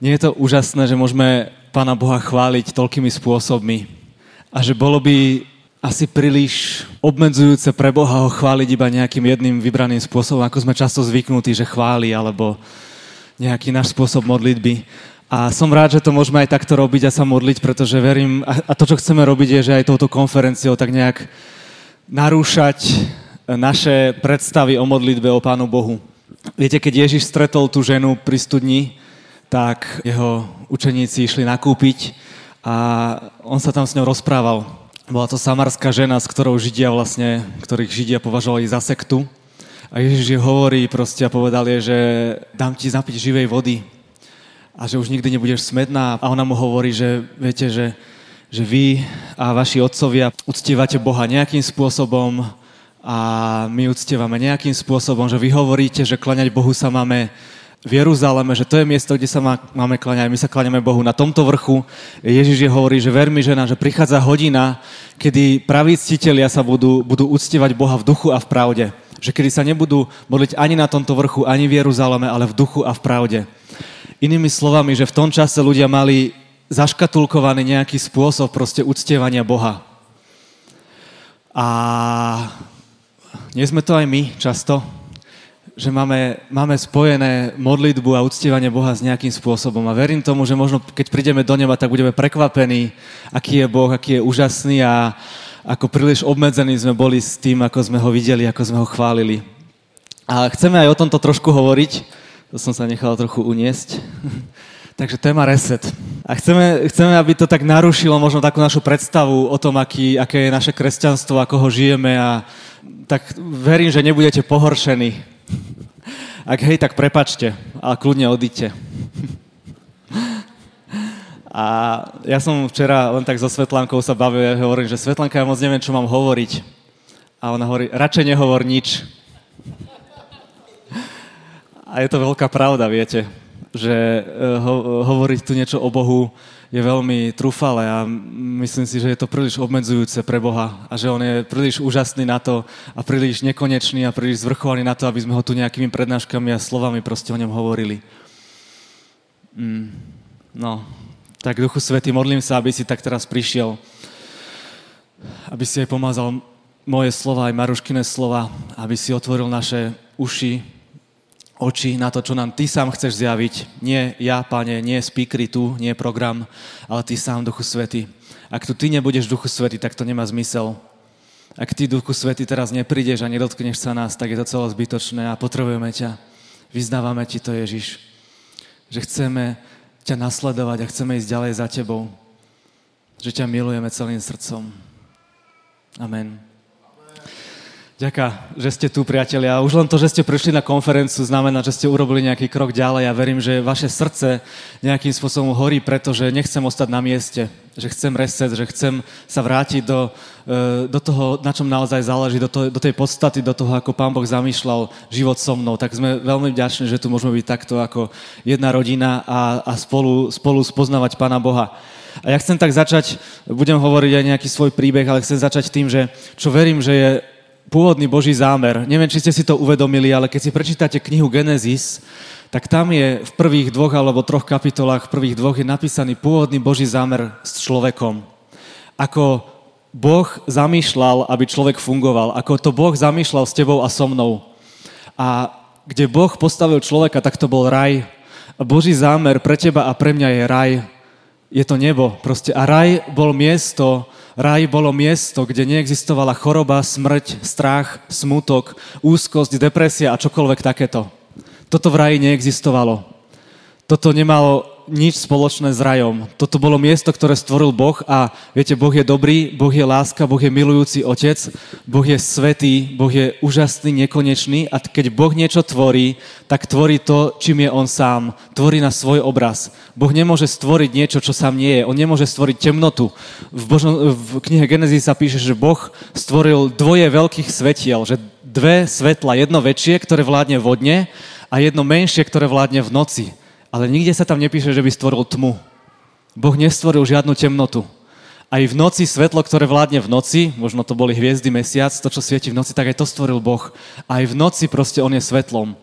Nie je to úžasné, že môžeme Pána Boha chváliť toľkými spôsobmi a že bolo by asi príliš obmedzujúce pre Boha ho chváliť iba nejakým jedným vybraným spôsobom, ako sme často zvyknutí, že chváli, alebo nejaký náš spôsob modlitby. A som rád, že to môžeme aj takto robiť a sa modliť, pretože verím, a to, čo chceme robiť, je, že aj touto konferenciou tak nejak narúšať naše predstavy o modlitbe o Pánu Bohu. Viete, keď Ježiš stretol tú ženu pri studni, tak jeho učeníci išli nakúpiť a on sa tam s ňou rozprával. Bola to samarská žena, s ktorou Židia vlastne, ktorých Židia považovali za sektu. A Ježiš je hovorí proste a povedal je, že dám ti zapiť živej vody a že už nikdy nebudeš smedná. A ona mu hovorí, že viete, že, že vy a vaši otcovia uctievate Boha nejakým spôsobom a my uctievame nejakým spôsobom, že vy hovoríte, že klaňať Bohu sa máme v Jeruzaleme, že to je miesto, kde sa má, máme kláňať. My sa kláňame Bohu na tomto vrchu. Ježiš je hovorí, že ver mi žena, že prichádza hodina, kedy praví ctitelia sa budú, budú uctievať Boha v duchu a v pravde. Že kedy sa nebudú modliť ani na tomto vrchu, ani v Jeruzaleme, ale v duchu a v pravde. Inými slovami, že v tom čase ľudia mali zaškatulkovaný nejaký spôsob proste uctievania Boha. A nie sme to aj my často, že máme, máme spojené modlitbu a uctievanie Boha s nejakým spôsobom. A verím tomu, že možno keď prídeme do neba, tak budeme prekvapení, aký je Boh, aký je úžasný a ako príliš obmedzení sme boli s tým, ako sme ho videli, ako sme ho chválili. A chceme aj o tomto trošku hovoriť. To som sa nechal trochu uniesť. Takže téma reset. A chceme, chceme, aby to tak narušilo možno takú našu predstavu o tom, aký, aké je naše kresťanstvo, ako ho žijeme a tak verím, že nebudete pohoršení ak hej, tak prepačte a kľudne odíďte. A ja som včera len tak so Svetlankou sa bavil, ja hovorím, že Svetlanka, ja moc neviem, čo mám hovoriť. A ona hovorí, radšej nehovor nič. A je to veľká pravda, viete, že eh, ho, hovoriť tu niečo o Bohu je veľmi trúfale a myslím si, že je to príliš obmedzujúce pre Boha a že On je príliš úžasný na to a príliš nekonečný a príliš zvrchovaný na to, aby sme ho tu nejakými prednáškami a slovami proste o ňom hovorili. Mm, no, tak Duchu Svety, modlím sa, aby si tak teraz prišiel, aby si aj pomazal moje slova, aj Maruškine slova, aby si otvoril naše uši, oči na to, čo nám Ty sám chceš zjaviť. Nie ja, Pane, nie speakery tu, nie program, ale Ty sám, Duchu Svety. Ak tu Ty nebudeš, Duchu Svety, tak to nemá zmysel. Ak Ty, Duchu Svety, teraz neprídeš a nedotkneš sa nás, tak je to celé zbytočné a potrebujeme ťa. Vyznávame Ti to, Ježiš. Že chceme ťa nasledovať a chceme ísť ďalej za Tebou. Že ťa milujeme celým srdcom. Amen. Ďaká, že ste tu, priatelia. Už len to, že ste prišli na konferenciu, znamená, že ste urobili nejaký krok ďalej a verím, že vaše srdce nejakým spôsobom horí, pretože nechcem ostať na mieste, že chcem reset, že chcem sa vrátiť do, e, do toho, na čom naozaj záleží, do, to, do tej podstaty, do toho, ako Pán Boh zamýšľal život so mnou. Tak sme veľmi vďační, že tu môžeme byť takto ako jedna rodina a, a spolu, spolu spoznávať Pána Boha. A ja chcem tak začať, budem hovoriť aj nejaký svoj príbeh, ale chcem začať tým, že čo verím, že je pôvodný Boží zámer. Neviem, či ste si to uvedomili, ale keď si prečítate knihu Genesis, tak tam je v prvých dvoch alebo troch kapitolách, v prvých dvoch je napísaný pôvodný Boží zámer s človekom. Ako Boh zamýšľal, aby človek fungoval. Ako to Boh zamýšľal s tebou a so mnou. A kde Boh postavil človeka, tak to bol raj. A Boží zámer pre teba a pre mňa je raj. Je to nebo. Proste. A raj bol miesto, Raj bolo miesto, kde neexistovala choroba, smrť, strach, smutok, úzkosť, depresia a čokoľvek takéto. Toto v raji neexistovalo. Toto nemalo nič spoločné s rajom. Toto bolo miesto, ktoré stvoril Boh a viete, Boh je dobrý, Boh je láska, Boh je milujúci otec, Boh je svetý, Boh je úžasný, nekonečný a keď Boh niečo tvorí, tak tvorí to, čím je On sám. Tvorí na svoj obraz. Boh nemôže stvoriť niečo, čo sám nie je. On nemôže stvoriť temnotu. V, Božno, v knihe Genesis sa píše, že Boh stvoril dvoje veľkých svetiel, že dve svetla, jedno väčšie, ktoré vládne vodne a jedno menšie, ktoré vládne v noci. Ale nikde sa tam nepíše, že by stvoril tmu. Boh nestvoril žiadnu temnotu. Aj v noci svetlo, ktoré vládne v noci, možno to boli hviezdy, mesiac, to, čo svieti v noci, tak aj to stvoril Boh. Aj v noci proste On je svetlom.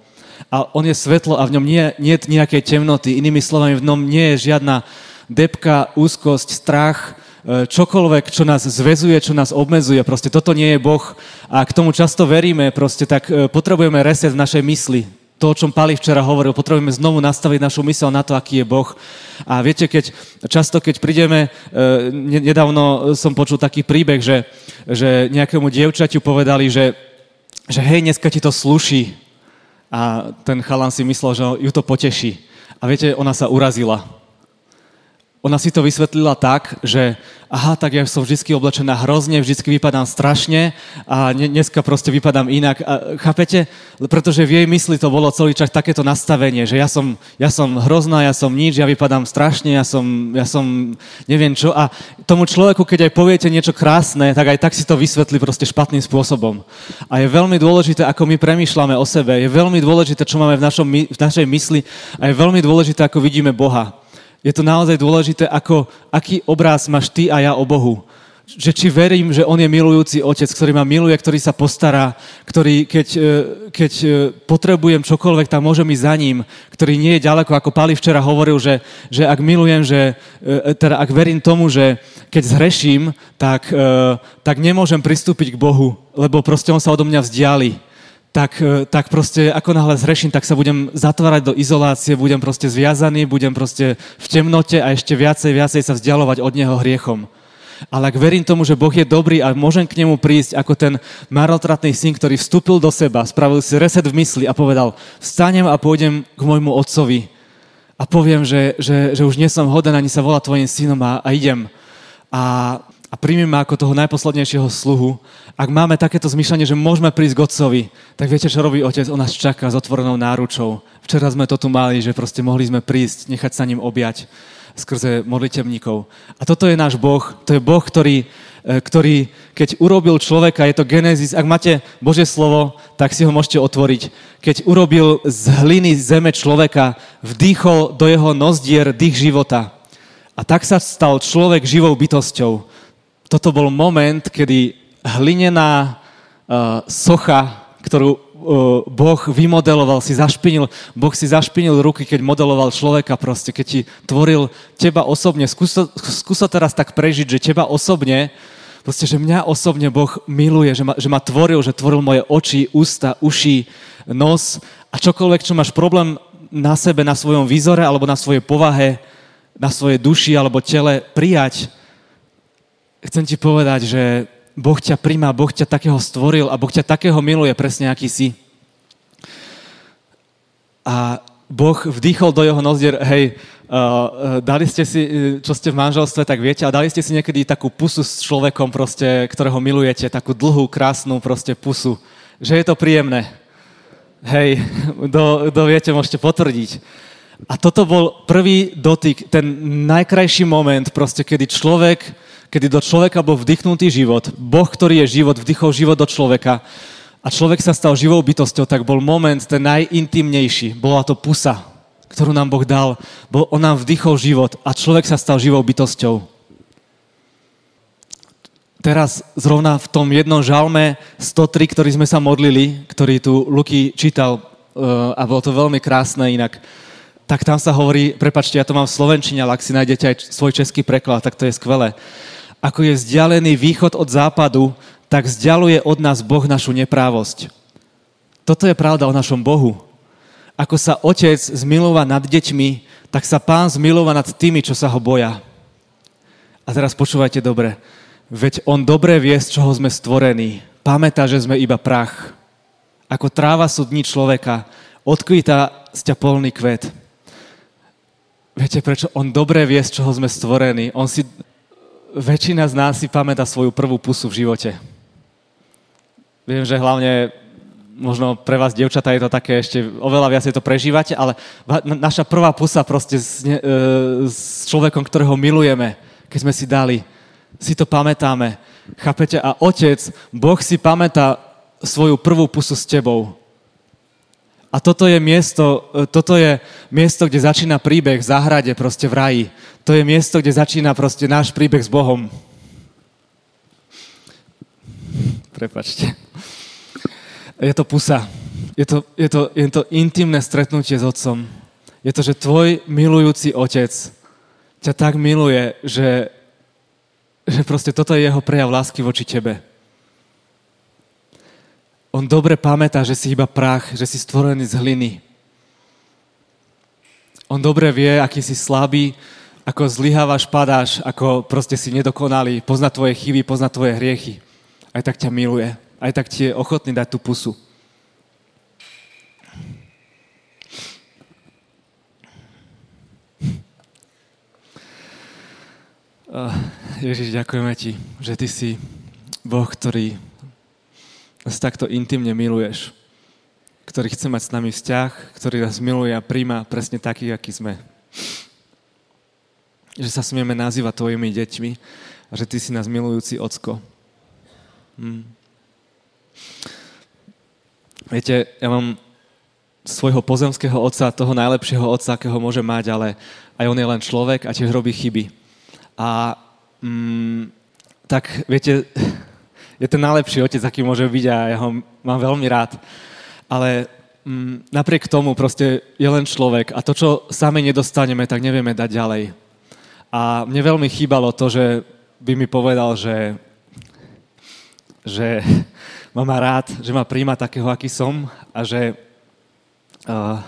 A on je svetlo a v ňom nie, nie je nejakej temnoty. Inými slovami, v ňom nie je žiadna depka, úzkosť, strach, e, čokoľvek, čo nás zväzuje, čo nás obmedzuje. Proste toto nie je Boh. A k tomu často veríme, proste tak e, potrebujeme reset v našej mysli to, o čom Pali včera hovoril, potrebujeme znovu nastaviť našu mysel na to, aký je Boh. A viete, keď, často keď prídeme, e, nedávno som počul taký príbeh, že, že nejakému dievčaťu povedali, že, že hej, dneska ti to sluší. A ten chalan si myslel, že ju to poteší. A viete, ona sa urazila ona si to vysvetlila tak, že aha, tak ja som vždy oblečená hrozne, vždy vypadám strašne a dneska proste vypadám inak. A, chápete? Pretože v jej mysli to bolo celý čas takéto nastavenie, že ja som, ja som hrozná, ja som nič, ja vypadám strašne, ja som, ja som neviem čo. A tomu človeku, keď aj poviete niečo krásne, tak aj tak si to vysvetlí proste špatným spôsobom. A je veľmi dôležité, ako my premýšľame o sebe, je veľmi dôležité, čo máme v, našom, v našej mysli a je veľmi dôležité, ako vidíme Boha je to naozaj dôležité, ako, aký obraz máš ty a ja o Bohu. Že či verím, že On je milujúci Otec, ktorý ma miluje, ktorý sa postará, ktorý, keď, e, keď e, potrebujem čokoľvek, tak môžem ísť za ním, ktorý nie je ďaleko, ako Pali včera hovoril, že, že ak milujem, že, e, teda ak verím tomu, že keď zhreším, tak, tak nemôžem pristúpiť k Bohu, lebo proste On sa odo mňa vzdiali tak, e, tak proste ako náhle zreším, tak sa budem zatvárať do izolácie, budem proste zviazaný, budem proste v temnote a ešte viacej, viacej sa vzdialovať od neho hriechom. Ale ak verím tomu, že Boh je dobrý a môžem k nemu prísť ako ten marotratný syn, ktorý vstúpil do seba, spravil si reset v mysli a povedal, vstanem a pôjdem k môjmu otcovi a poviem, že, že, že už nie som hoden ani sa volá tvojim synom a, a idem. A a príjmeme ako toho najposlednejšieho sluhu, ak máme takéto zmyšľanie, že môžeme prísť k Otcovi, tak viete, čo robí Otec? On nás čaká s otvorenou náručou. Včera sme to tu mali, že proste mohli sme prísť, nechať sa ním objať skrze modlitevníkov. A toto je náš Boh. To je Boh, ktorý, e, ktorý keď urobil človeka, je to Genesis, ak máte Božie slovo, tak si ho môžete otvoriť. Keď urobil z hliny zeme človeka, vdýchol do jeho nozdier dých života. A tak sa stal človek živou bytosťou toto bol moment, kedy hlinená uh, socha, ktorú uh, Boh vymodeloval, si zašpinil, Boh si zašpinil ruky, keď modeloval človeka proste, keď ti tvoril teba osobne. Skús to teraz tak prežiť, že teba osobne, proste, že mňa osobne Boh miluje, že ma, že ma tvoril, že tvoril moje oči, ústa, uši, nos a čokoľvek, čo máš problém na sebe, na svojom výzore alebo na svojej povahe, na svojej duši alebo tele prijať, chcem ti povedať, že Boh ťa príjma, Boh ťa takého stvoril a Boh ťa takého miluje, presne aký si. A Boh vdýchol do jeho nozdier, hej, uh, dali ste si, čo ste v manželstve, tak viete, a dali ste si niekedy takú pusu s človekom, proste, ktorého milujete, takú dlhú, krásnu proste pusu, že je to príjemné. Hej, do, do viete, môžete potvrdiť. A toto bol prvý dotyk, ten najkrajší moment, proste, kedy človek kedy do človeka bol vdychnutý život. Boh, ktorý je život, vdychol život do človeka a človek sa stal živou bytosťou, tak bol moment ten najintimnejší. Bola to pusa, ktorú nám Boh dal. Bol, on nám vdychol život a človek sa stal živou bytosťou. Teraz zrovna v tom jednom žalme 103, ktorý sme sa modlili, ktorý tu Luky čítal uh, a bolo to veľmi krásne inak, tak tam sa hovorí, prepačte, ja to mám v Slovenčine, ale ak si nájdete aj svoj český preklad, tak to je skvelé. Ako je vzdialený východ od západu, tak vzdialuje od nás Boh našu neprávosť. Toto je pravda o našom Bohu. Ako sa otec zmilúva nad deťmi, tak sa pán zmilúva nad tými, čo sa ho boja. A teraz počúvajte dobre. Veď on dobre vie, z čoho sme stvorení. Pamätá, že sme iba prach. Ako tráva sú dní človeka, odkvíta z ťa polný kvet. Viete, prečo on dobre vie, z čoho sme stvorení. On si väčšina z nás si pamätá svoju prvú pusu v živote. Viem, že hlavne možno pre vás, devčatá, je to také ešte oveľa viacej to prežívate, ale naša prvá pusa proste s, ne, e, s človekom, ktorého milujeme, keď sme si dali, si to pamätáme. Chápete? A otec, Boh si pamätá svoju prvú pusu s tebou. A toto je miesto, e, toto je miesto, kde začína príbeh v záhrade, proste v raji. To je miesto, kde začína proste náš príbeh s Bohom. Prepačte. Je to pusa. Je to, je, to, je to intimné stretnutie s otcom. Je to, že tvoj milujúci otec ťa tak miluje, že, že proste toto je jeho prejav lásky voči tebe. On dobre pamätá, že si iba prach, že si stvorený z hliny. On dobre vie, aký si slabý, ako zlyhávaš, padáš, ako proste si nedokonalý, pozná tvoje chyby, pozná tvoje hriechy. Aj tak ťa miluje. Aj tak ti je ochotný dať tú pusu. Ježiš, ďakujeme ti, že ty si Boh, ktorý nás takto intimne miluješ, ktorý chce mať s nami vzťah, ktorý nás miluje a príjma presne taký, aký sme. Že sa smieme nazývať tvojimi deťmi a že ty si nás milujúci ocko. Hm. Viete, ja mám svojho pozemského otca, toho najlepšieho otca, akého môže mať, ale aj on je len človek a tiež robí chyby. A mm, tak viete, je ten najlepší otec, aký môže byť a ja ho mám veľmi rád. Ale mm, napriek tomu proste je len človek a to, čo sami nedostaneme, tak nevieme dať ďalej. A mne veľmi chýbalo to, že by mi povedal, že, že ma má rád, že ma príjma takého, aký som a že, uh,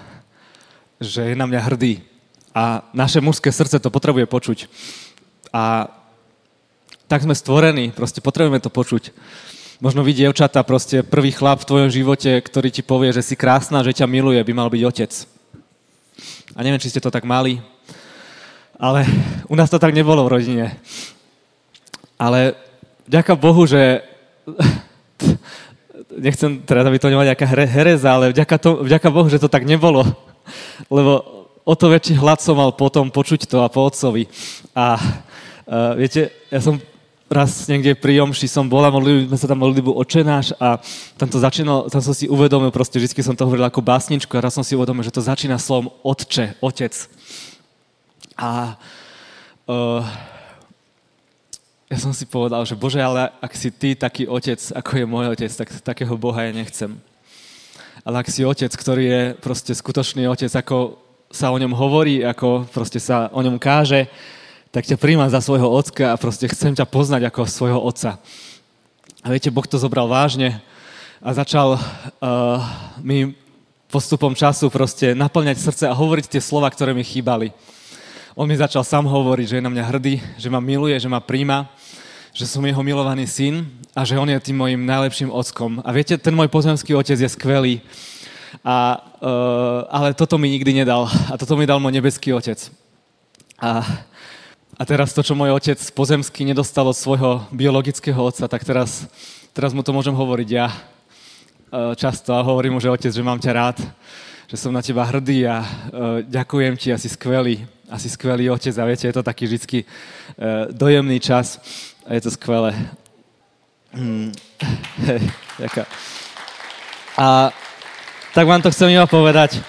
že je na mňa hrdý. A naše mužské srdce to potrebuje počuť. A tak sme stvorení, proste potrebujeme to počuť. Možno vy, dievčata, proste prvý chlap v tvojom živote, ktorý ti povie, že si krásna, že ťa miluje, by mal byť otec. A neviem, či ste to tak mali, ale u nás to tak nebolo v rodine. Ale ďaká Bohu, že nechcem teda, aby to nemala nejaká hereza, ale vďaka, to, vďaka Bohu, že to tak nebolo. Lebo o to väčší hlad som mal potom počuť to a po otcovi. A Uh, viete, ja som raz niekde pri Jomši som bol a modlili sme sa tam modlitbu očenáš a tam to začínalo, tam som si uvedomil, proste vždy som to hovoril ako básničku a raz som si uvedomil, že to začína slovom otče, otec. A uh, ja som si povedal, že Bože, ale ak si ty taký otec, ako je môj otec, tak takého Boha ja nechcem. Ale ak si otec, ktorý je proste skutočný otec, ako sa o ňom hovorí, ako proste sa o ňom káže, tak ťa príjmam za svojho ocka a proste chcem ťa poznať ako svojho otca. A viete, Boh to zobral vážne a začal uh, mi postupom času proste naplňať srdce a hovoriť tie slova, ktoré mi chýbali. On mi začal sám hovoriť, že je na mňa hrdý, že ma miluje, že ma príjma, že som jeho milovaný syn a že on je tým mojim najlepším ockom. A viete, ten môj pozemský otec je skvelý, a, uh, ale toto mi nikdy nedal. A toto mi dal môj nebeský otec. A a teraz to, čo môj otec pozemský nedostal od svojho biologického otca, tak teraz, teraz mu to môžem hovoriť ja e, často a hovorím mu, že otec, že mám ťa rád, že som na teba hrdý a uh, ďakujem ti, asi skvelý, asi skvelý otec a viete, je to taký vždy uh, dojemný čas a je to skvelé. Mm. a tak vám to chcem iba povedať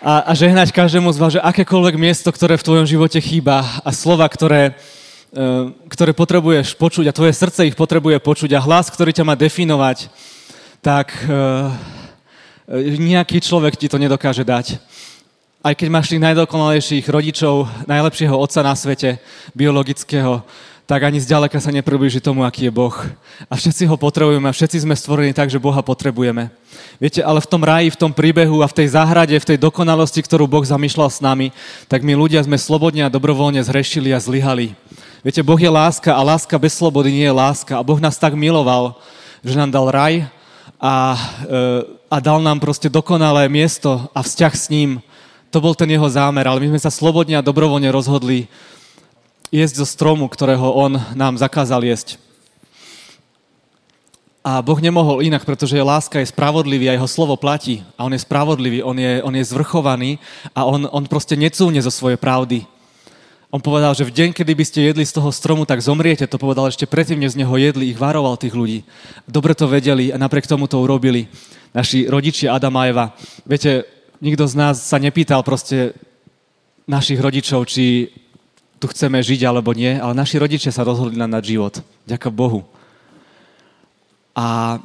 a, a žehnať každému z vás, že akékoľvek miesto, ktoré v tvojom živote chýba a slova, ktoré, e, ktoré potrebuješ počuť a tvoje srdce ich potrebuje počuť a hlas, ktorý ťa má definovať, tak e, nejaký človek ti to nedokáže dať. Aj keď máš tých najdokonalejších rodičov, najlepšieho otca na svete, biologického, tak ani zďaleka sa nepriblíži tomu, aký je Boh. A všetci ho potrebujeme a všetci sme stvorení tak, že Boha potrebujeme. Viete, ale v tom ráji, v tom príbehu a v tej záhrade, v tej dokonalosti, ktorú Boh zamýšľal s nami, tak my ľudia sme slobodne a dobrovoľne zhrešili a zlyhali. Viete, Boh je láska a láska bez slobody nie je láska. A Boh nás tak miloval, že nám dal raj a, e, a dal nám proste dokonalé miesto a vzťah s ním. To bol ten jeho zámer, ale my sme sa slobodne a dobrovoľne rozhodli jesť zo stromu, ktorého on nám zakázal jesť. A Boh nemohol inak, pretože je láska, je spravodlivý a jeho slovo platí. A on je spravodlivý, on je, on je zvrchovaný a on, on proste necúvne zo svojej pravdy. On povedal, že v deň, kedy by ste jedli z toho stromu, tak zomriete. To povedal ešte predtým, než z neho jedli, ich varoval tých ľudí. Dobre to vedeli a napriek tomu to urobili. Naši rodičia Adama a Eva. Viete, nikto z nás sa nepýtal proste našich rodičov, či tu chceme žiť alebo nie, ale naši rodičia sa rozhodli nám dať život. Ďaká Bohu. A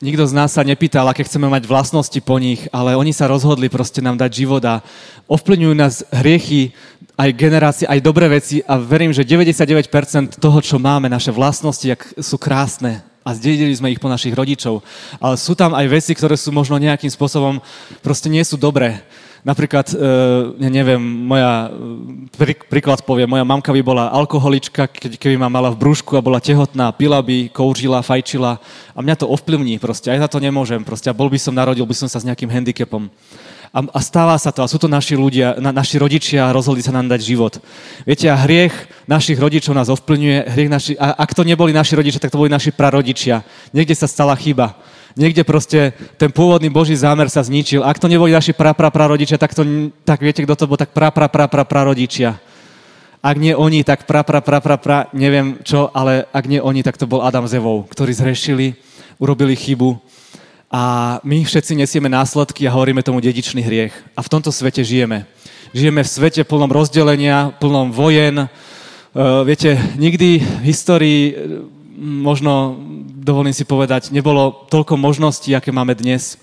nikto z nás sa nepýtal, aké chceme mať vlastnosti po nich, ale oni sa rozhodli proste nám dať život a ovplyvňujú nás hriechy, aj generácie, aj dobré veci a verím, že 99% toho, čo máme, naše vlastnosti, jak sú krásne a zdedili sme ich po našich rodičov. Ale sú tam aj veci, ktoré sú možno nejakým spôsobom, proste nie sú dobré. Napríklad, e, ja neviem, moja, prí, príklad poviem, moja mamka by bola alkoholička, keď, keby ma mala v brúšku a bola tehotná, pila by, kouřila, fajčila a mňa to ovplyvní proste, aj za to nemôžem proste a bol by som, narodil by som sa s nejakým handicapom. A, a stáva sa to a sú to naši ľudia, na, naši rodičia a rozhodli sa nám dať život. Viete, a hriech našich rodičov nás ovplyvňuje, hriech naši, a ak to neboli naši rodičia, tak to boli naši prarodičia. Niekde sa stala chyba niekde proste ten pôvodný Boží zámer sa zničil. Ak to neboli naši pra, pra, pra rodičia, tak, to, tak viete, kto to bol, tak pra, pra, pra, pra, pra rodičia. Ak nie oni, tak pra, pra, pra, pra, pra, neviem čo, ale ak nie oni, tak to bol Adam s Evou, ktorí zhrešili, urobili chybu a my všetci nesieme následky a hovoríme tomu dedičný hriech. A v tomto svete žijeme. Žijeme v svete plnom rozdelenia, plnom vojen. Uh, viete, nikdy v histórii možno, dovolím si povedať, nebolo toľko možností, aké máme dnes.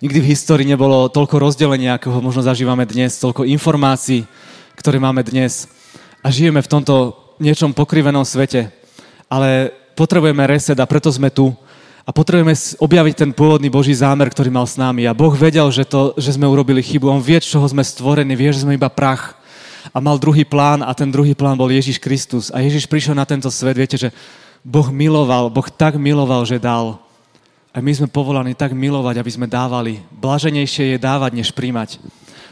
Nikdy v histórii nebolo toľko rozdelenia, ako možno zažívame dnes, toľko informácií, ktoré máme dnes. A žijeme v tomto niečom pokrivenom svete. Ale potrebujeme reset a preto sme tu. A potrebujeme objaviť ten pôvodný Boží zámer, ktorý mal s nami. A Boh vedel, že, to, že sme urobili chybu. On vie, čoho sme stvorení, vie, že sme iba prach a mal druhý plán a ten druhý plán bol Ježiš Kristus. A Ježiš prišiel na tento svet, viete, že Boh miloval, Boh tak miloval, že dal. A my sme povolaní tak milovať, aby sme dávali. Blaženejšie je dávať, než príjmať.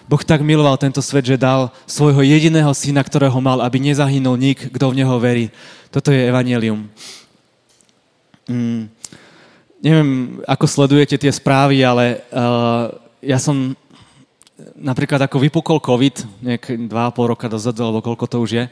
Boh tak miloval tento svet, že dal svojho jediného syna, ktorého mal, aby nezahynul nik, kto v neho verí. Toto je evanelium. Mm, neviem, ako sledujete tie správy, ale uh, ja som napríklad ako vypukol COVID, nejak 2,5 roka dozadu, alebo koľko to už je,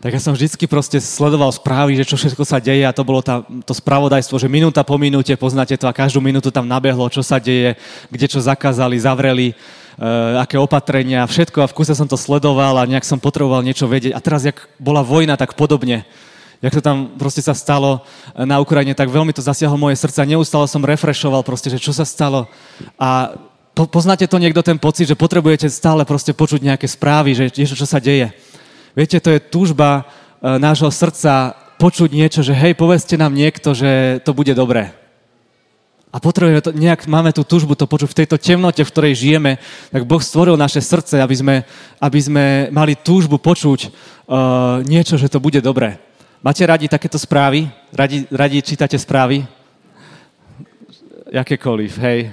tak ja som vždycky proste sledoval správy, že čo všetko sa deje a to bolo tá, to spravodajstvo, že minúta po minúte poznáte to a každú minútu tam nabehlo, čo sa deje, kde čo zakázali, zavreli, uh, aké opatrenia, všetko a v kuse som to sledoval a nejak som potreboval niečo vedieť. A teraz, jak bola vojna, tak podobne jak to tam proste sa stalo na Ukrajine, tak veľmi to zasiahlo moje srdce a neustále som refreshoval proste, že čo sa stalo. A po, poznáte to niekto ten pocit, že potrebujete stále proste počuť nejaké správy, že niečo, čo sa deje. Viete, to je túžba e, nášho srdca počuť niečo, že hej, povedzte nám niekto, že to bude dobré. A potrebujeme to, nejak máme tú túžbu to počuť v tejto temnote, v ktorej žijeme, tak Boh stvoril naše srdce, aby sme, aby sme mali túžbu počuť uh, niečo, že to bude dobré. Máte radi takéto správy? Radi, radi čítate správy? Jakékoliv, hej.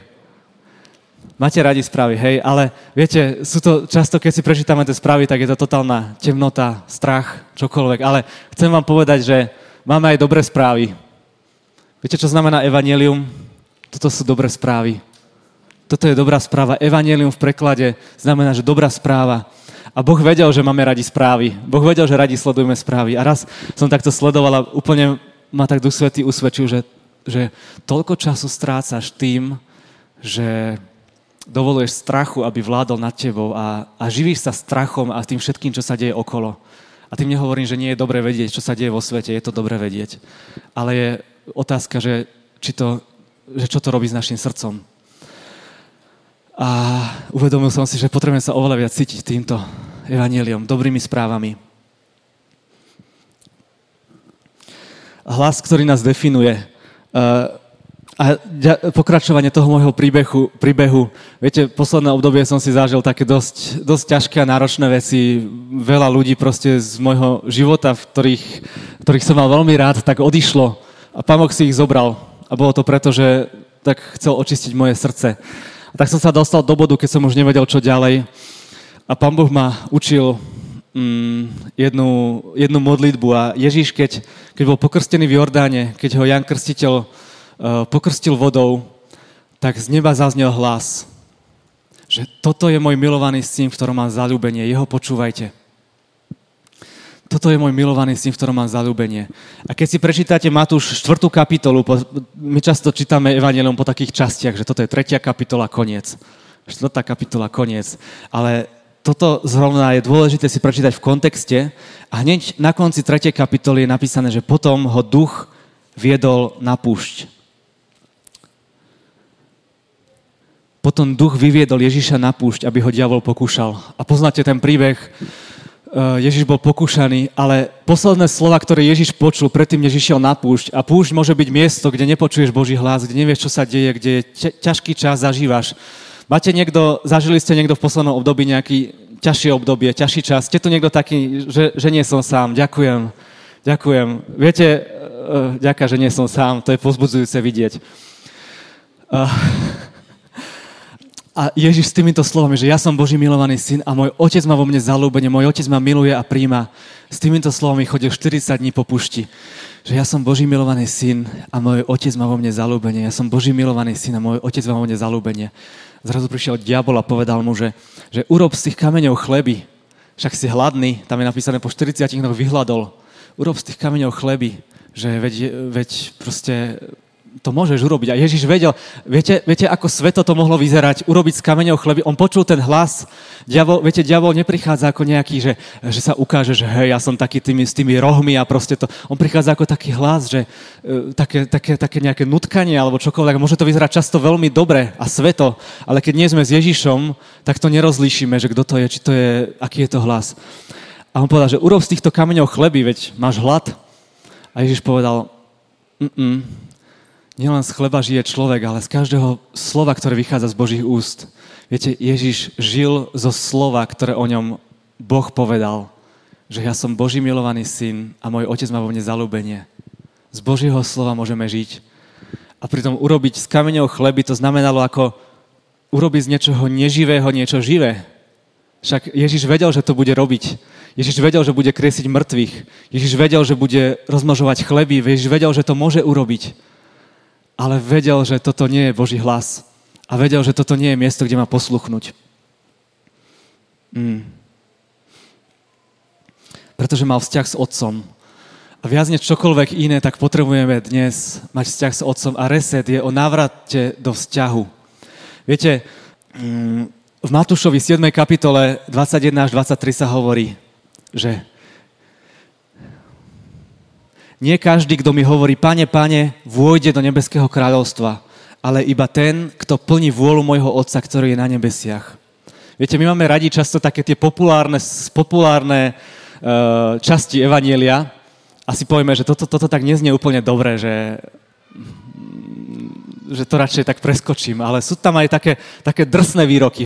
Máte radi správy, hej, ale viete, sú to často, keď si prečítame tie správy, tak je to totálna temnota, strach, čokoľvek. Ale chcem vám povedať, že máme aj dobré správy. Viete, čo znamená evanelium? Toto sú dobré správy. Toto je dobrá správa. Evangelium v preklade znamená, že dobrá správa. A Boh vedel, že máme radi správy. Boh vedel, že radi sledujeme správy. A raz som takto sledoval a úplne ma tak Duch Svetý usvedčil, že, že toľko času strácaš tým, že dovoluješ strachu, aby vládol nad tebou a, a živíš sa strachom a tým všetkým, čo sa deje okolo. A tým nehovorím, že nie je dobre vedieť, čo sa deje vo svete, je to dobre vedieť. Ale je otázka, že, či to, že čo to robí s našim srdcom. A uvedomil som si, že potrebujem sa oveľa viac cítiť týmto evaníliom, dobrými správami. Hlas, ktorý nás definuje. Uh, a pokračovanie toho môjho príbehu, príbehu, viete, posledné obdobie som si zažil také dosť, dosť ťažké a náročné veci. Veľa ľudí proste z môjho života, v ktorých, ktorých som mal veľmi rád, tak odišlo. A Boh si ich zobral. A bolo to preto, že tak chcel očistiť moje srdce. A tak som sa dostal do bodu, keď som už nevedel, čo ďalej. A Pán Boh ma učil mm, jednu, jednu modlitbu. A Ježíš, keď, keď bol pokrstený v Jordáne, keď ho Jan Krstiteľ Eh, pokrstil vodou, tak z neba zaznel hlas, že toto je môj milovaný syn, v ktorom mám zalúbenie, jeho počúvajte. Toto je môj milovaný syn, v ktorom mám zalúbenie. A keď si prečítate Matúš 4. kapitolu, my často čítame Evangelium po takých častiach, že toto je tretia kapitola, koniec. Štvrtá kapitola, koniec. Ale toto zrovna je dôležité si prečítať v kontexte a hneď na konci tretej kapitoly je napísané, že potom ho duch viedol na púšť potom duch vyviedol Ježiša na púšť, aby ho diabol pokúšal. A poznáte ten príbeh, e, Ježiš bol pokúšaný, ale posledné slova, ktoré Ježiš počul predtým, než išiel na púšť, a púšť môže byť miesto, kde nepočuješ Boží hlas, kde nevieš, čo sa deje, kde ťažký čas zažívaš. Máte niekto, zažili ste niekto v poslednom období nejaký ťažšie obdobie, ťažší čas? Ste tu niekto taký, že, že nie som sám? Ďakujem. Ďakujem. Viete, uh, ďaká, že nie som sám, to je pozbudzujúce vidieť. Uh, a Ježiš s týmito slovami, že ja som Boží milovaný syn a môj otec má vo mne zalúbenie, môj otec ma miluje a príjma. S týmito slovami chodil 40 dní po pušti. Že ja som Boží milovaný syn a môj otec má vo mne zalúbenie. Ja som Boží milovaný syn a môj otec má vo mne zalúbenie. Zrazu prišiel diabol a povedal mu, že, že urob z tých kameňov chleby. Však si hladný, tam je napísané po 40 dňoch vyhľadol. Urob z tých kameňov chleby. Že veď, veď proste to môžeš urobiť. A Ježiš vedel, viete, viete, ako sveto to mohlo vyzerať, urobiť s kameňou chleby. On počul ten hlas. Diabol, viete, diabol neprichádza ako nejaký, že, že sa ukáže, že hej, ja som taký tými, s tými rohmi a proste to. On prichádza ako taký hlas, že uh, také, také, také nejaké nutkanie alebo čokoľvek. Môže to vyzerať často veľmi dobre a sveto, ale keď nie sme s Ježišom, tak to nerozlíšime, že kto to je, či to je, aký je to hlas. A on povedal, že urob z týchto kameňov chleby, veď máš hlad. A Ježiš povedal, nielen z chleba žije človek, ale z každého slova, ktoré vychádza z Božích úst. Viete, Ježiš žil zo slova, ktoré o ňom Boh povedal, že ja som Boží milovaný syn a môj otec má vo mne zalúbenie. Z Božieho slova môžeme žiť. A pritom urobiť z kameňov chleby to znamenalo ako urobiť z niečoho neživého niečo živé. Však Ježiš vedel, že to bude robiť. Ježiš vedel, že bude kriesiť mŕtvych. Ježiš vedel, že bude rozmnožovať chleby. Ježiš vedel, že to môže urobiť ale vedel, že toto nie je Boží hlas. A vedel, že toto nie je miesto, kde má posluchnúť. Mm. Pretože mal vzťah s otcom. A viac než čokoľvek iné, tak potrebujeme dnes mať vzťah s otcom. A reset je o návrate do vzťahu. Viete, mm, v Matúšovi 7. kapitole 21 až 23 sa hovorí, že nie každý, kto mi hovorí, pane, pane, vôjde do nebeského kráľovstva, ale iba ten, kto plní vôľu môjho Otca, ktorý je na nebesiach. Viete, my máme radi často také tie populárne, populárne uh, časti Evanielia a si povieme, že toto, toto tak neznie úplne dobre, že, že to radšej tak preskočím. Ale sú tam aj také, také drsné výroky.